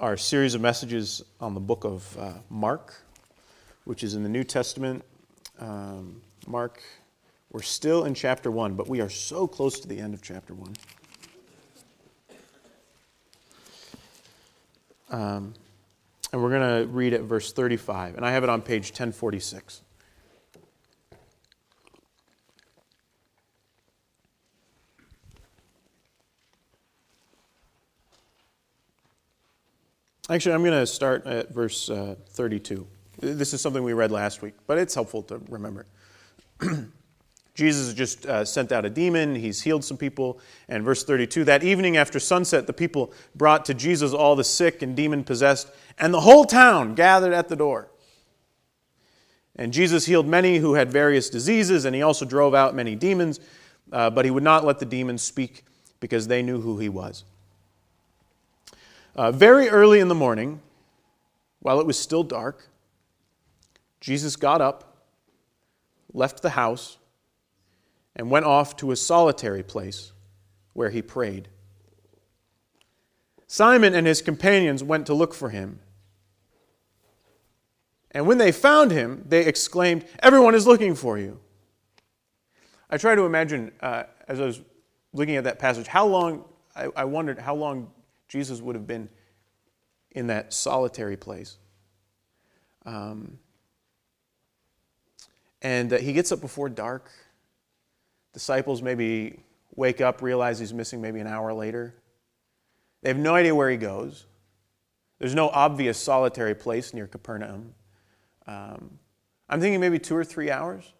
our series of messages on the book of uh, Mark, which is in the New Testament. Um, Mark, we're still in chapter 1, but we are so close to the end of chapter 1. Um, and we're going to read at verse 35, and I have it on page 1046. Actually, I'm going to start at verse uh, 32. This is something we read last week, but it's helpful to remember. Jesus just uh, sent out a demon, he's healed some people. And verse 32 that evening after sunset, the people brought to Jesus all the sick and demon possessed, and the whole town gathered at the door. And Jesus healed many who had various diseases, and he also drove out many demons, uh, but he would not let the demons speak because they knew who he was. Uh, very early in the morning, while it was still dark, Jesus got up, left the house, and went off to a solitary place where he prayed. Simon and his companions went to look for him. And when they found him, they exclaimed, Everyone is looking for you. I try to imagine, uh, as I was looking at that passage, how long, I, I wondered how long Jesus would have been in that solitary place. Um, and uh, he gets up before dark. Disciples maybe wake up, realize he's missing maybe an hour later. They have no idea where he goes. There's no obvious solitary place near Capernaum. Um, I'm thinking maybe two or three hours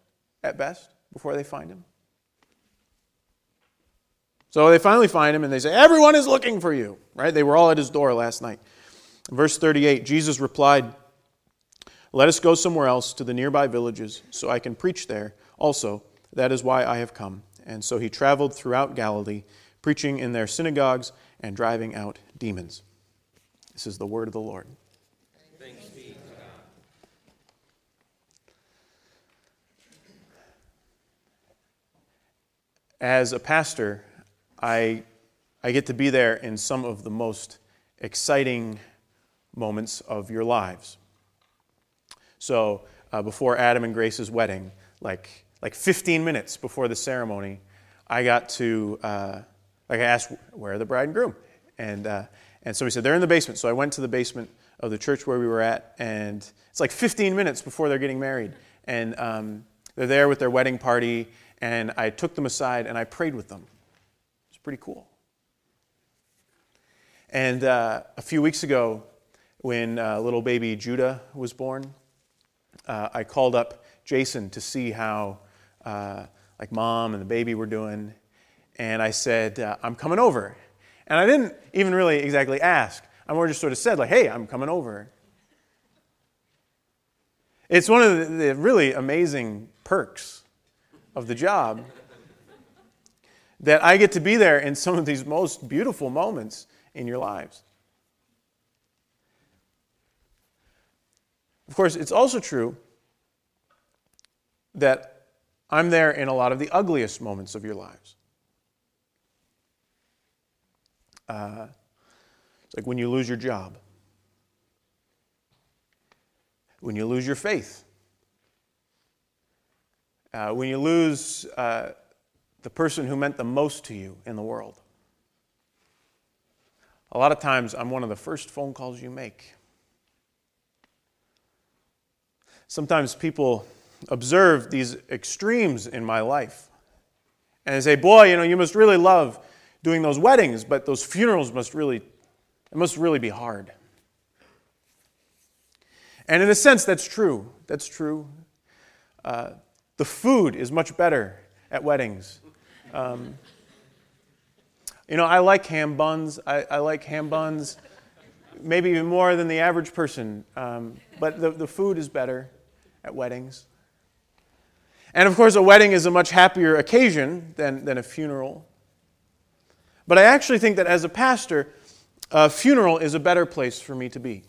at best before they find him. So they finally find him and they say, Everyone is looking for you, right? They were all at his door last night. Verse 38 Jesus replied, Let us go somewhere else to the nearby villages so I can preach there also. That is why I have come. And so he traveled throughout Galilee, preaching in their synagogues and driving out demons. This is the word of the Lord. Thanks be to God. As a pastor, I, I get to be there in some of the most exciting moments of your lives. So, uh, before Adam and Grace's wedding, like, like 15 minutes before the ceremony, I got to, uh, like, I asked, where are the bride and groom? And, uh, and somebody said, they're in the basement. So I went to the basement of the church where we were at, and it's like 15 minutes before they're getting married. And um, they're there with their wedding party, and I took them aside and I prayed with them. Pretty cool. And uh, a few weeks ago, when uh, little baby Judah was born, uh, I called up Jason to see how uh, like mom and the baby were doing, and I said, uh, "I'm coming over," and I didn't even really exactly ask. I more just sort of said, like, "Hey, I'm coming over." It's one of the really amazing perks of the job that I get to be there in some of these most beautiful moments in your lives. Of course, it's also true that I'm there in a lot of the ugliest moments of your lives. Uh, it's like when you lose your job, when you lose your faith, uh, when you lose uh, the person who meant the most to you in the world. A lot of times, I'm one of the first phone calls you make. Sometimes people observe these extremes in my life and they say, Boy, you know, you must really love doing those weddings, but those funerals must really, it must really be hard. And in a sense, that's true. That's true. Uh, the food is much better at weddings. Um, you know, I like ham buns. I, I, like ham buns maybe even more than the average person. Um, but the, the food is better at weddings. And of course, a wedding is a much happier occasion than, than a funeral. But I actually think that as a pastor, a funeral is a better place for me to be.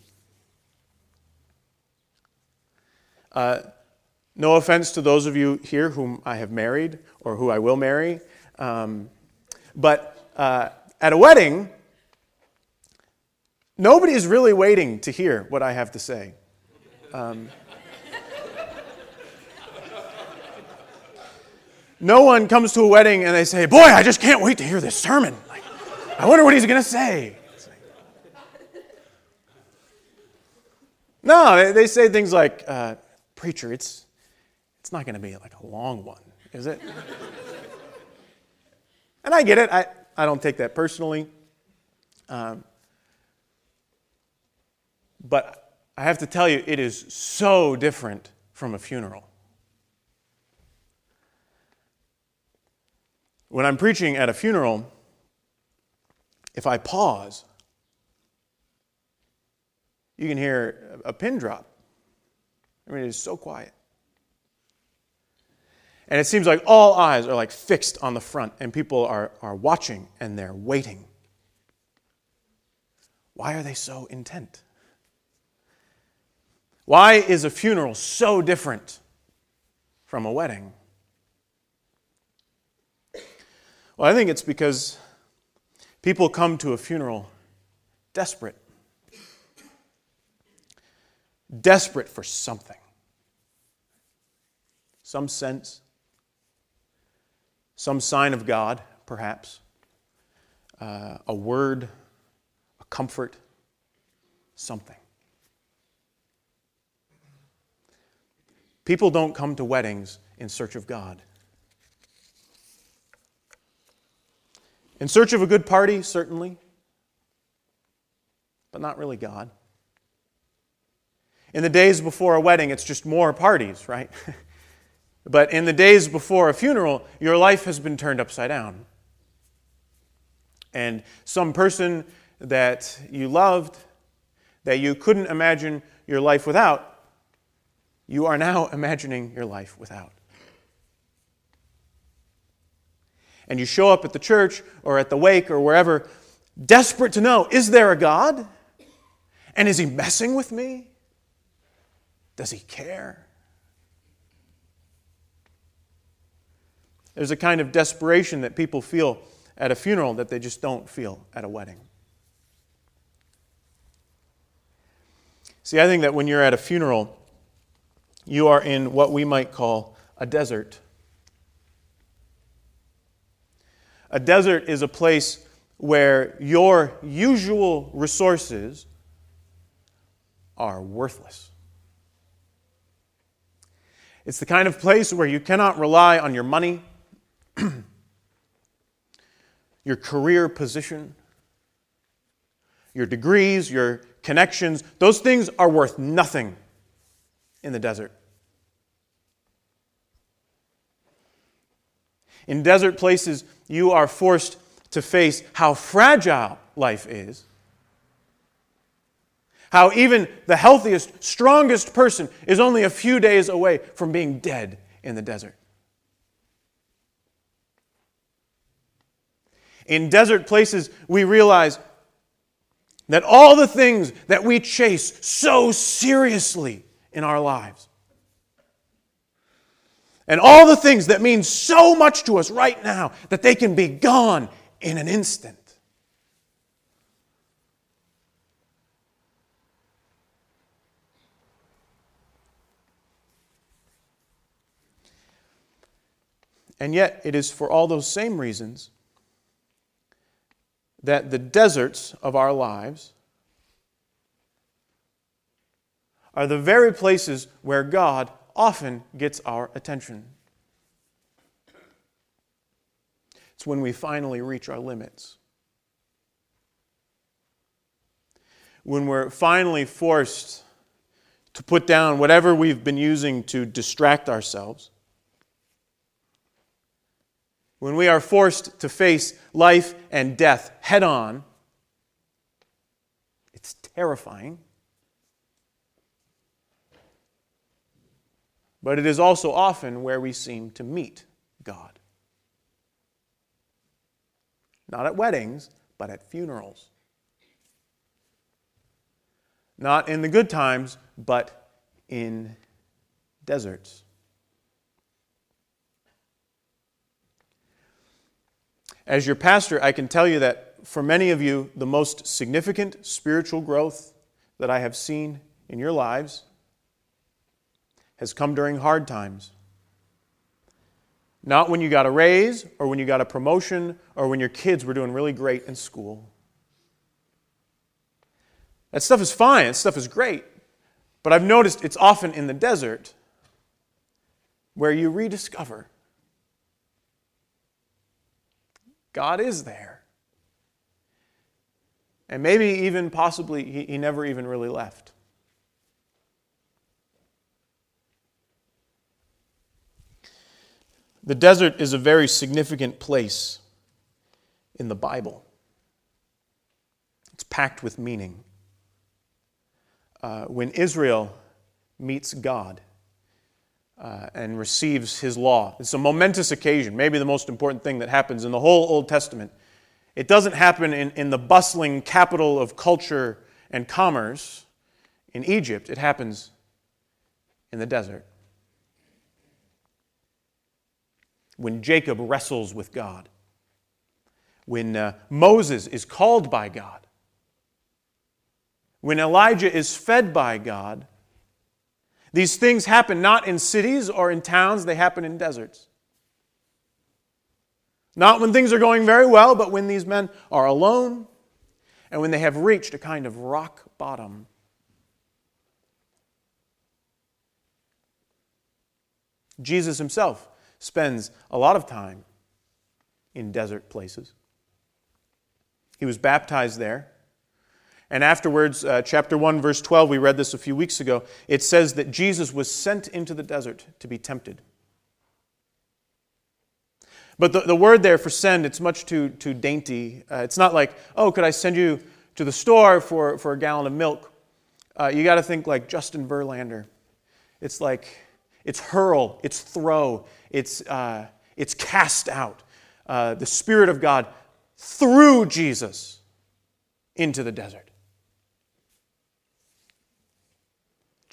Uh, no offense to those of you here whom I have married or who I will marry, um, but uh, at a wedding, nobody is really waiting to hear what I have to say. Um, no one comes to a wedding and they say, Boy, I just can't wait to hear this sermon. Like, I wonder what he's going to say. No, they say things like, uh, Preacher, it's, it's not going to be like a long one, is it? and I get it. I, I don't take that personally. Um, but I have to tell you, it is so different from a funeral. When I'm preaching at a funeral, if I pause, you can hear a pin drop. I mean, it is so quiet. And it seems like all eyes are like fixed on the front, and people are, are watching and they're waiting. Why are they so intent? Why is a funeral so different from a wedding? Well, I think it's because people come to a funeral desperate. Desperate for something. Some sense, some sign of God, perhaps, uh, a word, a comfort, something. People don't come to weddings in search of God. In search of a good party, certainly, but not really God. In the days before a wedding, it's just more parties, right? but in the days before a funeral, your life has been turned upside down. And some person that you loved, that you couldn't imagine your life without, you are now imagining your life without. and you show up at the church or at the wake or wherever, desperate to know is there a God? And is he messing with me? Does he care? There's a kind of desperation that people feel at a funeral that they just don't feel at a wedding. See, I think that when you're at a funeral, you are in what we might call a desert. A desert is a place where your usual resources are worthless. It's the kind of place where you cannot rely on your money, your career position, your degrees, your connections. Those things are worth nothing in the desert. In desert places, you are forced to face how fragile life is. How even the healthiest, strongest person is only a few days away from being dead in the desert. In desert places, we realize that all the things that we chase so seriously in our lives and all the things that mean so much to us right now that they can be gone in an instant. And yet, it is for all those same reasons that the deserts of our lives are the very places where God often gets our attention. It's when we finally reach our limits. When we're finally forced to put down whatever we've been using to distract ourselves. When we are forced to face life and death head on, it's terrifying. but it is also often where we seem to meet God. Not at weddings, but at funerals. Not in the good times, but in deserts. As your pastor, I can tell you that for many of you, the most significant spiritual growth that I have seen in your lives has come during hard times. Not when you got a raise or when you got a promotion or when your kids were doing really great in school. That stuff is fine, that stuff is great. But I've noticed it's often in the desert where you rediscover God is there. And maybe even possibly he, he never even really left. The desert is a very significant place in the Bible. It's packed with meaning. Uh, when Israel meets God uh, and receives his law, it's a momentous occasion, maybe the most important thing that happens in the whole Old Testament. It doesn't happen in, in the bustling capital of culture and commerce in Egypt, it happens in the desert. when Jacob wrestles with God, when uh, Moses is called by God, when Elijah is fed by God. These things happen not in cities or in towns, they happen in deserts. Not when things are going very well, but when these men are alone and when they have reached a kind of rock bottom. Jesus himself spends a lot of time in desert places. He was baptized there. And afterwards, uh, chapter 1, verse 12, we read this a few weeks ago, it says that Jesus was sent into the desert to be tempted. But the, the word there for send, it's much too, too dainty. Uh, it's not like, oh, could I send you to the store for, for a gallon of milk? Uh, you got to think like Justin Verlander. It's like, it's hurl, it's throw, it's, uh, it's cast out. Uh, the Spirit of God threw Jesus into the desert.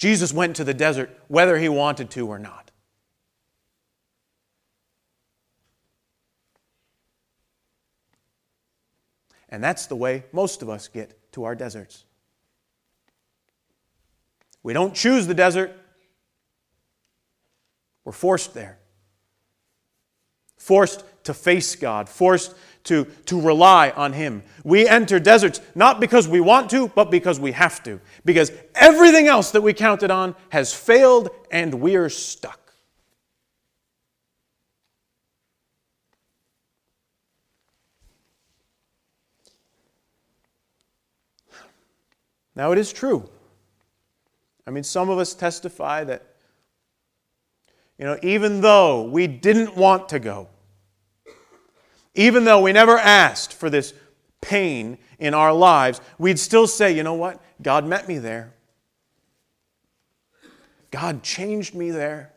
Jesus went to the desert whether he wanted to or not. And that's the way most of us get to our deserts. We don't choose the desert, we're forced there. Forced to face God, forced to, to rely on Him. We enter deserts not because we want to, but because we have to. Because everything else that we counted on has failed and we're stuck. Now, it is true. I mean, some of us testify that you know, even though we didn't want to go, even though we never asked for this pain in our lives, we'd still say, you know what? God met me there. God changed me there.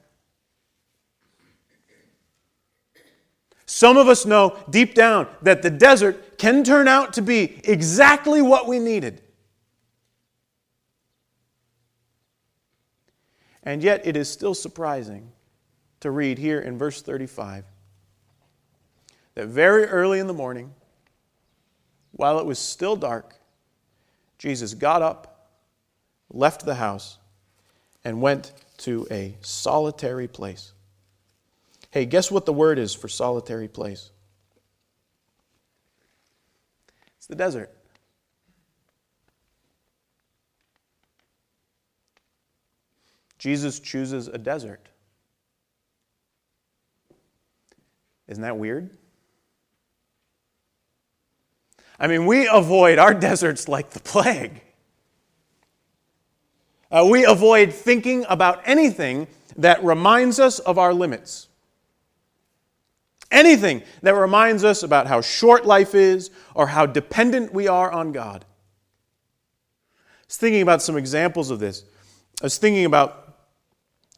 Some of us know deep down that the desert can turn out to be exactly what we needed. And yet, it is still surprising to read here in verse 35 that very early in the morning, while it was still dark, Jesus got up, left the house, and went to a solitary place. Hey, guess what the word is for solitary place? It's the desert. Jesus chooses a desert. Isn't that weird? I mean, we avoid our deserts like the plague. Uh, we avoid thinking about anything that reminds us of our limits. Anything that reminds us about how short life is or how dependent we are on God. I was thinking about some examples of this. I was thinking about,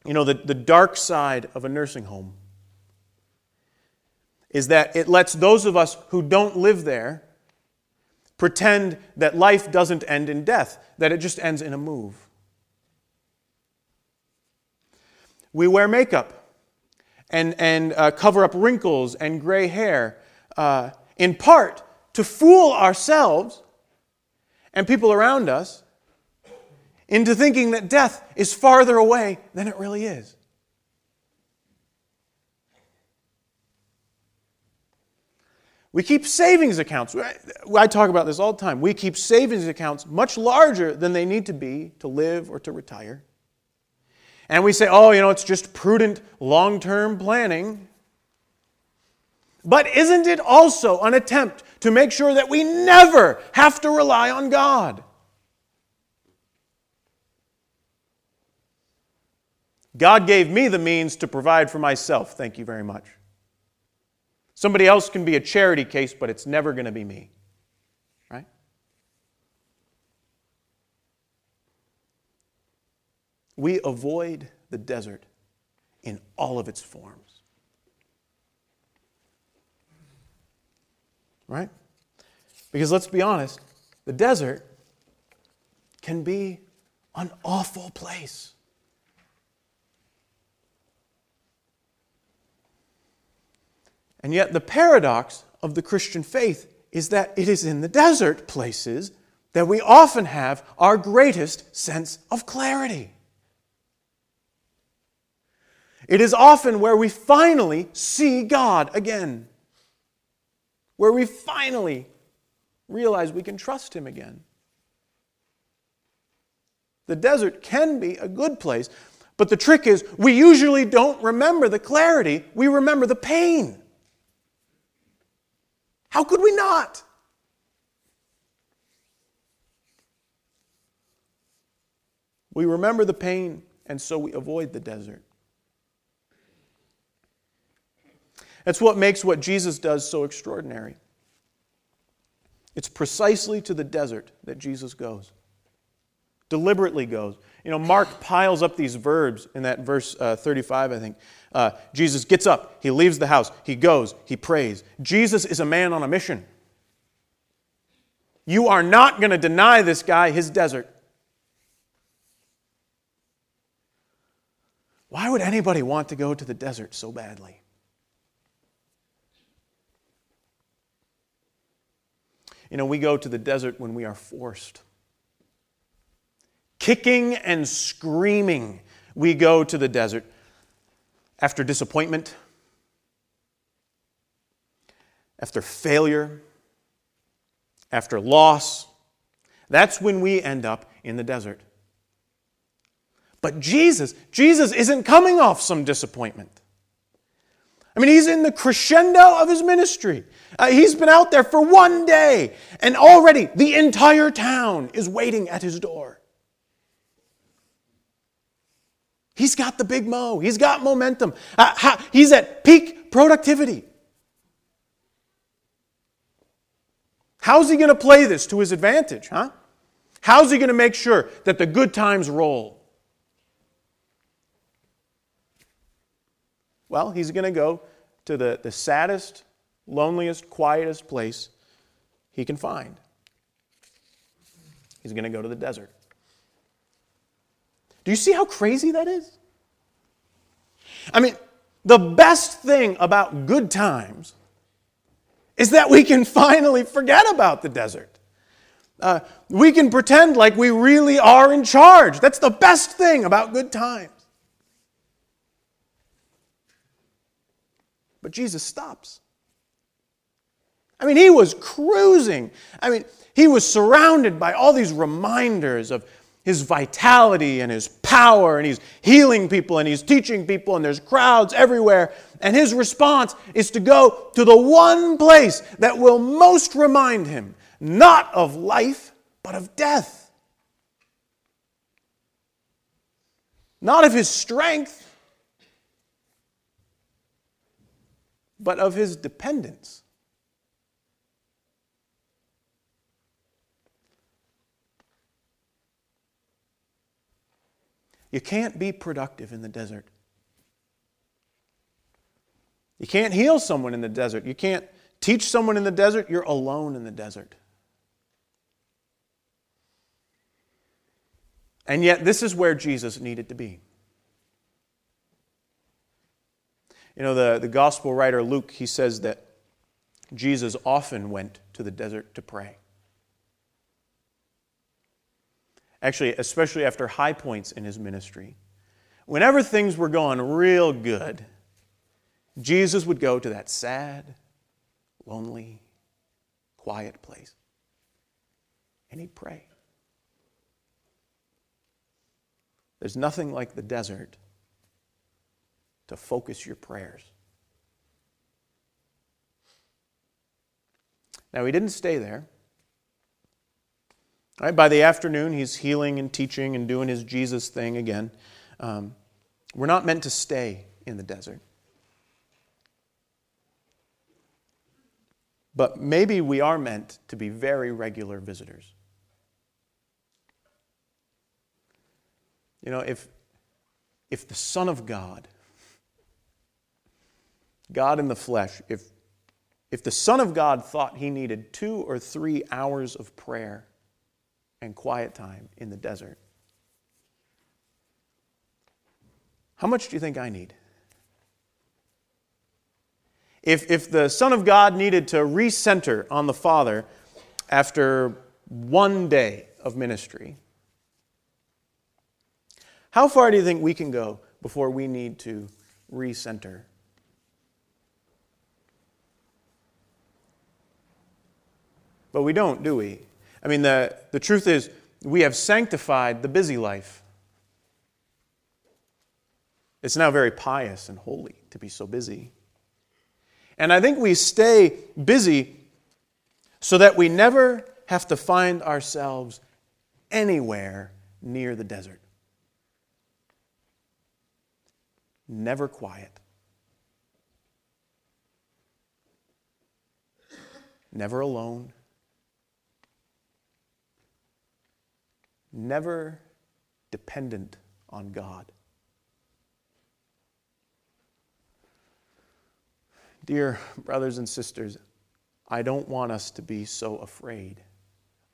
you know, the, the dark side of a nursing home is that it lets those of us who don't live there pretend that life doesn't end in death, that it just ends in a move. We wear makeup and, and uh, cover up wrinkles and gray hair, uh, in part to fool ourselves and people around us into thinking that death is farther away than it really is. We keep savings accounts. I talk about this all the time. We keep savings accounts much larger than they need to be to live or to retire. And we say, oh, you know, it's just prudent long term planning. But isn't it also an attempt to make sure that we never have to rely on God? God gave me the means to provide for myself. Thank you very much. Somebody else can be a charity case, but it's never going to be me. Right? We avoid the desert in all of its forms. Right? Because let's be honest, the desert can be an awful place. And yet, the paradox of the Christian faith is that it is in the desert places that we often have our greatest sense of clarity. It is often where we finally see God again, where we finally realize we can trust Him again. The desert can be a good place, but the trick is we usually don't remember the clarity, we remember the pain. How could we not? We remember the pain, and so we avoid the desert. That's what makes what Jesus does so extraordinary. It's precisely to the desert that Jesus goes, deliberately goes. You know, Mark piles up these verbs in that verse uh, 35, I think. Uh, Jesus gets up, he leaves the house, he goes, he prays. Jesus is a man on a mission. You are not going to deny this guy his desert. Why would anybody want to go to the desert so badly? You know, we go to the desert when we are forced. Kicking and screaming, we go to the desert after disappointment, after failure, after loss. That's when we end up in the desert. But Jesus, Jesus isn't coming off some disappointment. I mean, he's in the crescendo of his ministry. Uh, he's been out there for one day, and already the entire town is waiting at his door. He's got the big mo. He's got momentum. Uh, he's at peak productivity. How's he going to play this to his advantage, huh? How's he going to make sure that the good times roll? Well, he's going to go to the, the saddest, loneliest, quietest place he can find. He's going to go to the desert. Do you see how crazy that is? I mean, the best thing about good times is that we can finally forget about the desert. Uh, we can pretend like we really are in charge. That's the best thing about good times. But Jesus stops. I mean, he was cruising. I mean, he was surrounded by all these reminders of his vitality and his power, and he's healing people and he's teaching people, and there's crowds everywhere. And his response is to go to the one place that will most remind him not of life, but of death. Not of his strength, but of his dependence. You can't be productive in the desert. You can't heal someone in the desert. You can't teach someone in the desert. You're alone in the desert. And yet, this is where Jesus needed to be. You know, the, the gospel writer Luke, he says that Jesus often went to the desert to pray. Actually, especially after high points in his ministry, whenever things were going real good, Jesus would go to that sad, lonely, quiet place and he'd pray. There's nothing like the desert to focus your prayers. Now, he didn't stay there. Right, by the afternoon, he's healing and teaching and doing his Jesus thing again. Um, we're not meant to stay in the desert. But maybe we are meant to be very regular visitors. You know, if, if the Son of God, God in the flesh, if, if the Son of God thought he needed two or three hours of prayer and quiet time in the desert, how much do you think I need? If, if the Son of God needed to recenter on the Father after one day of ministry, how far do you think we can go before we need to recenter? But we don't, do we? I mean, the, the truth is, we have sanctified the busy life. It's now very pious and holy to be so busy. And I think we stay busy so that we never have to find ourselves anywhere near the desert. Never quiet. Never alone. Never dependent on God. Dear brothers and sisters, I don't want us to be so afraid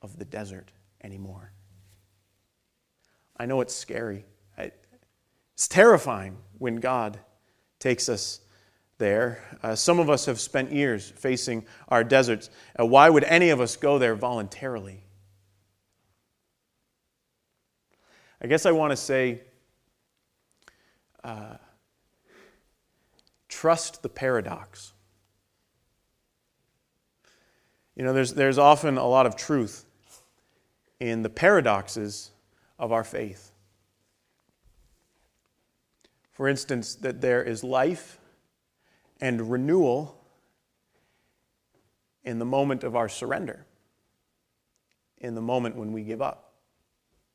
of the desert anymore. I know it's scary. It's terrifying when God takes us there. Uh, some of us have spent years facing our deserts. Uh, why would any of us go there voluntarily? I guess I want to say uh, trust the paradox. You know, there's, there's often a lot of truth in the paradoxes of our faith. For instance, that there is life and renewal in the moment of our surrender, in the moment when we give up,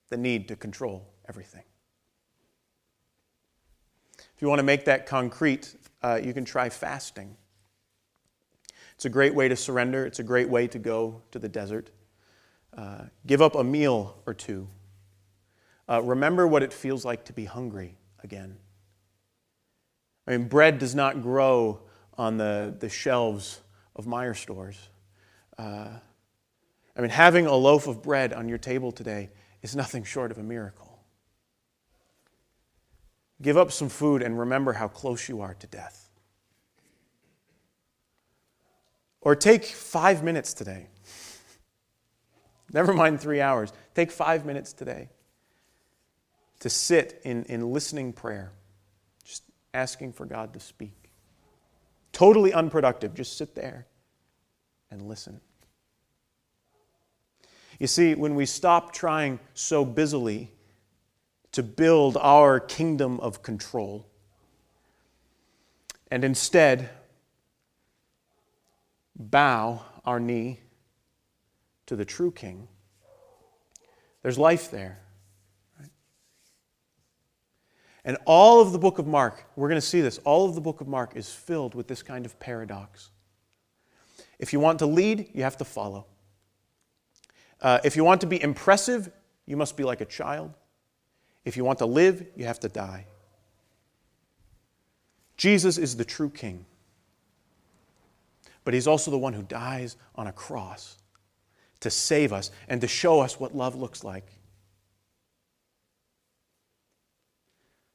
the need to control everything. If you want to make that concrete, uh, you can try fasting. It's a great way to surrender, it's a great way to go to the desert. Uh, give up a meal or two. Uh, remember what it feels like to be hungry again. I mean, bread does not grow on the, the shelves of Meijer stores. Uh, I mean, having a loaf of bread on your table today is nothing short of a miracle. Give up some food and remember how close you are to death. Or take five minutes today. Never mind three hours. Take five minutes today to sit in, in listening prayer, just asking for God to speak. Totally unproductive. Just sit there and listen. You see, when we stop trying so busily to build our kingdom of control. And instead, bow our knee to the true King. There's life there. Right? And all of the book of Mark, we're going to see this, all of the book of Mark is filled with this kind of paradox. If you want to lead, you have to follow. Uh, if you want to be impressive, you must be like a child. If you want to live, you have to die. Jesus is the true king. But he's also the one who dies on a cross to save us and to show us what love looks like.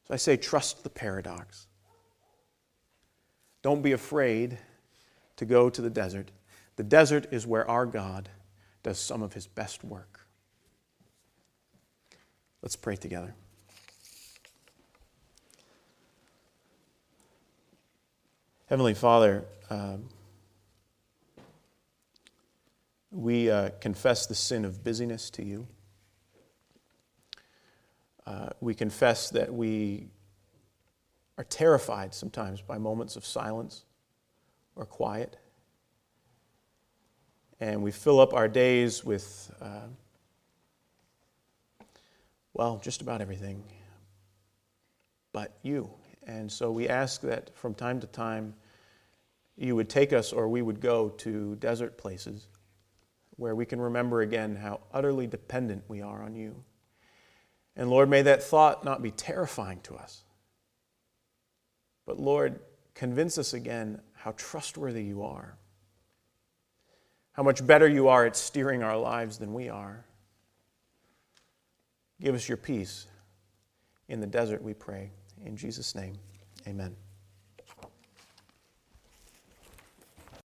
So I say, trust the paradox. Don't be afraid to go to the desert. The desert is where our God does some of his best work. Let's pray together. Heavenly Father, um, we uh, confess the sin of busyness to you. Uh, we confess that we are terrified sometimes by moments of silence or quiet. And we fill up our days with, uh, well, just about everything but you. And so we ask that from time to time you would take us or we would go to desert places where we can remember again how utterly dependent we are on you. And Lord, may that thought not be terrifying to us. But Lord, convince us again how trustworthy you are, how much better you are at steering our lives than we are. Give us your peace in the desert, we pray. In Jesus' name, amen.